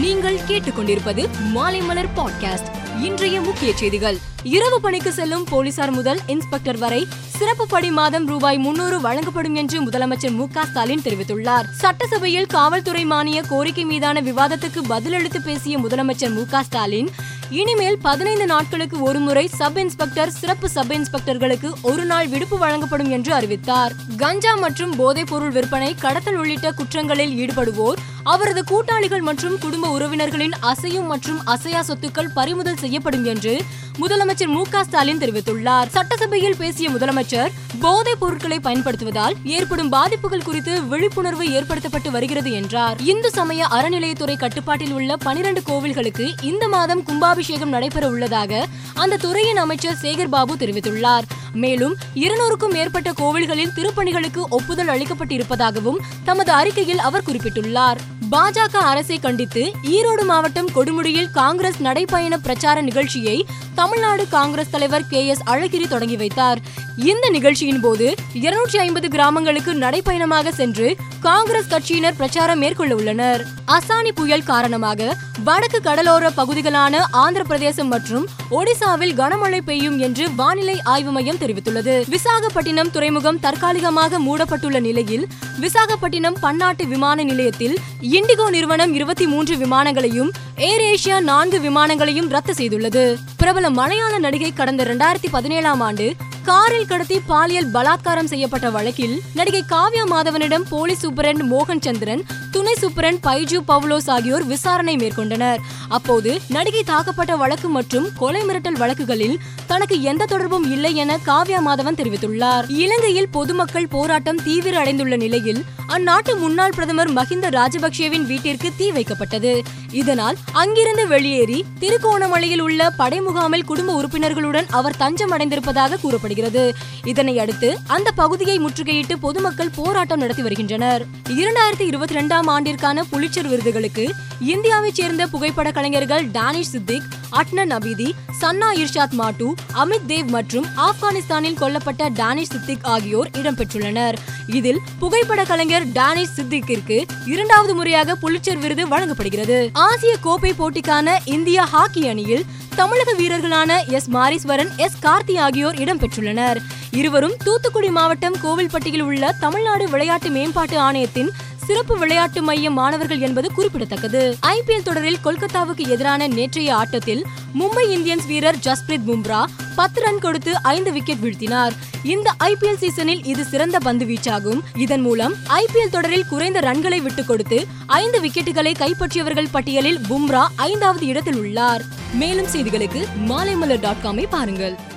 நீங்கள் கேட்டுக்கொண்டிருப்பது மாலைமலர் பாட்காஸ்ட் இன்றைய முக்கிய செய்திகள். இரவு பணிக்கு செல்லும் போலீசார் முதல் இன்ஸ்பெக்டர் வரை சிறப்பு படி மாதம் ரூபாய் முன்னூறு வழங்கப்படும் என்று முதலமைச்சர் மு ஸ்டாலின் தெரிவித்துள்ளார். சட்டசபையில் காவல்துறை மானிய கோரிக்கை மீதான விவாதத்துக்கு பதிலளித்து பேசிய முதலமைச்சர் மு ஸ்டாலின் இனிமேல் பதினைந்து நாட்களுக்கு ஒருமுறை சப் இன்ஸ்பெக்டர் சிறப்பு சப் இன்ஸ்பெக்டர்களுக்கு ஒரு நாள் விடுப்பு வழங்கப்படும் என்று அறிவித்தார். கஞ்சா மற்றும் போதைப் பொருள் விற்பனை கடத்தல் உள்ளிட்ட குற்றங்களில் ஈடுபடுவோர் அவரது கூட்டாளிகள் மற்றும் குடும்ப உறவினர்களின் அசையும் மற்றும் அசையா சொத்துக்கள் பறிமுதல் செய்யப்படும் என்று முதலமைச்சர் மு ஸ்டாலின் தெரிவித்துள்ளார். சட்டசபையில் பேசிய முதலமைச்சர் போதைப் பொருட்களை பயன்படுத்துவதால் ஏற்படும் பாதிப்புகள் குறித்து விழிப்புணர்வு ஏற்படுத்தப்பட்டு வருகிறது என்றார். இந்து சமய அறநிலையத்துறை கட்டுப்பாட்டில் உள்ள பனிரண்டு கோவில்களுக்கு இந்த மாதம் கும்பாபிஷேகம் நடைபெற உள்ளதாக அந்த துறையின் அமைச்சர் சேகர் பாபு தெரிவித்துள்ளார். மேலும் இருநூறுக்கும் மேற்பட்ட கோவில்களில் திருப்பணிகளுக்கு ஒப்புதல் அளிக்கப்பட்டிருப்பதாகவும் தமது அறிக்கையில் அவர் குறிப்பிட்டுள்ளார். பாஜக அரசை கண்டித்து ஈரோடு மாவட்டம் கொடுமுடியில் காங்கிரஸ் நடைபயண பிரச்சார நிகழ்ச்சியை தமிழ்நாடு காங்கிரஸ் தலைவர் கே எஸ் அழகிரி தொடங்கி வைத்தார். இந்த நிகழ்ச்சியின் போது இருநூற்றி ஐம்பது கிராமங்களுக்கு நடைபயணமாக சென்று காங்கிரஸ் கட்சியினர் பிரச்சாரம் மேற்கொள்ள உள்ளனர். அசானி புயல் காரணமாக வடக்கு கடலோர பகுதிகளான ஆந்திர பிரதேசம் மற்றும் ஒடிசாவில் கனமழை பெய்யும் என்று வானிலை ஆய்வு மையம் தெரிவித்துள்ளது. விசாகப்பட்டினம் துறைமுகம் தற்காலிகமாக மூடப்பட்டுள்ள நிலையில் விசாகப்பட்டினம் பன்னாட்டு விமான நிலையத்தில் இண்டிகோ நிறுவனம் இருபத்தி மூன்று விமானங்களையும் ஏர் ஏசியா நான்கு விமானங்களையும் ரத்து செய்துள்ளது. பிரபல மலையாள நடிகை கடந்த இரண்டாயிரத்தி பதினேழாம் ஆண்டு காரில் கடத்தி பாலியல் பலாத்காரம் செய்யப்பட்ட வழக்கில் நடிகை காவ்யா மாதவனிடம் போலீஸ் சூப்பரண்ட் மோகன் சந்திரன் துணை சூப்பரண்ட் பைஜு பவுலோஸ் ஆகியோர் விசாரணை மேற்கொண்டனர். அப்போது நடிகை தாக்கப்பட்ட வழக்கு மற்றும் கொலை மிரட்டல் வழக்குகளில் தனக்கு எந்த தொடர்பும் இல்லை என காவ்யா மாதவன் தெரிவித்துள்ளார். இலங்கையில் பொதுமக்கள் போராட்டம் தீவிர அடைந்துள்ள நிலையில் அந்நாட்டு முன்னாள் பிரதமர் மஹிந்த ராஜபக்சேவின் வீட்டிற்கு தீ வைக்கப்பட்டது. இதனால் அங்கிருந்து வெளியேறி திருகோணமலையில் உள்ள படை முகாமில் குடும்ப உறுப்பினர்களுடன் அவர் தஞ்சம் அடைந்திருப்பதாக கூறப்படுகிறது. இதனை அடுத்து அந்த பகுதியை முற்றுகையிட்டு பொதுமக்கள் போராட்டம் நடத்தி வருகின்றனர். இரண்டாயிரத்தி இருபத்தி இரண்டாம் ஆண்டிற்கான புலிச்சர் விருதுகளுக்கு இந்தியாவைச் சேர்ந்த புகைப்பட கலைஞர்கள் டானிஷ் சித்திக் அட்னன் அபிதி சன்னா இர்ஷாத் மாட்டு அமித் தேவ் மற்றும் ஆப்கானிஸ்தானில் கொல்லப்பட்ட டானிஷ் சித்திக் ஆகியோர் இடம்பெற்றுள்ளனர். இதில் புகைப்பட கலைஞர் டானிஷ் சித்திக்கிற்கு இரண்டாவது முறையாக புலிச்சர் விருது வழங்கப்படுகிறது. ஆசிய கோப்பை போட்டிக்கான இந்திய ஹாக்கி அணியில் தமிழக வீரர்களான எஸ் மாரீஸ்வரன் எஸ் கார்த்தி ஆகியோர் இடம்பெற்றுள்ளனர். இருவரும் தூத்துக்குடி மாவட்டம் கோவில்பட்டியில் உள்ள தமிழ்நாடு விளையாட்டு மேம்பாட்டு ஆணையத்தின் சிறப்பு விளையாட்டு மைய மாணவர்கள் என்பது குறிப்பிடத்தக்கது. ஐபிஎல் தொடரில் கொல்கத்தாவுக்கு எதிரான நேற்றைய ஆட்டத்தில் மும்பை இந்தியன்ஸ் வீரர் ஜஸ்பிரித் பும்ரா பத்து ரன் கொடுத்து ஐந்து விக்கெட் வீழ்த்தினார். இந்த ஐபிஎல் சீசனில் இது சிறந்த பந்து வீச்சாகும். இதன் மூலம் ஐபிஎல் தொடரில் குறைந்த ரன்களை விட்டுக் கொடுத்து ஐந்து விக்கெட்டுகளை கைப்பற்றியவர்கள் பட்டியலில் பும்ரா ஐந்தாவது இடத்தில் உள்ளார். மேலும் செய்திகளுக்கு மாலைமலர் டாட் காமை பாருங்கள்.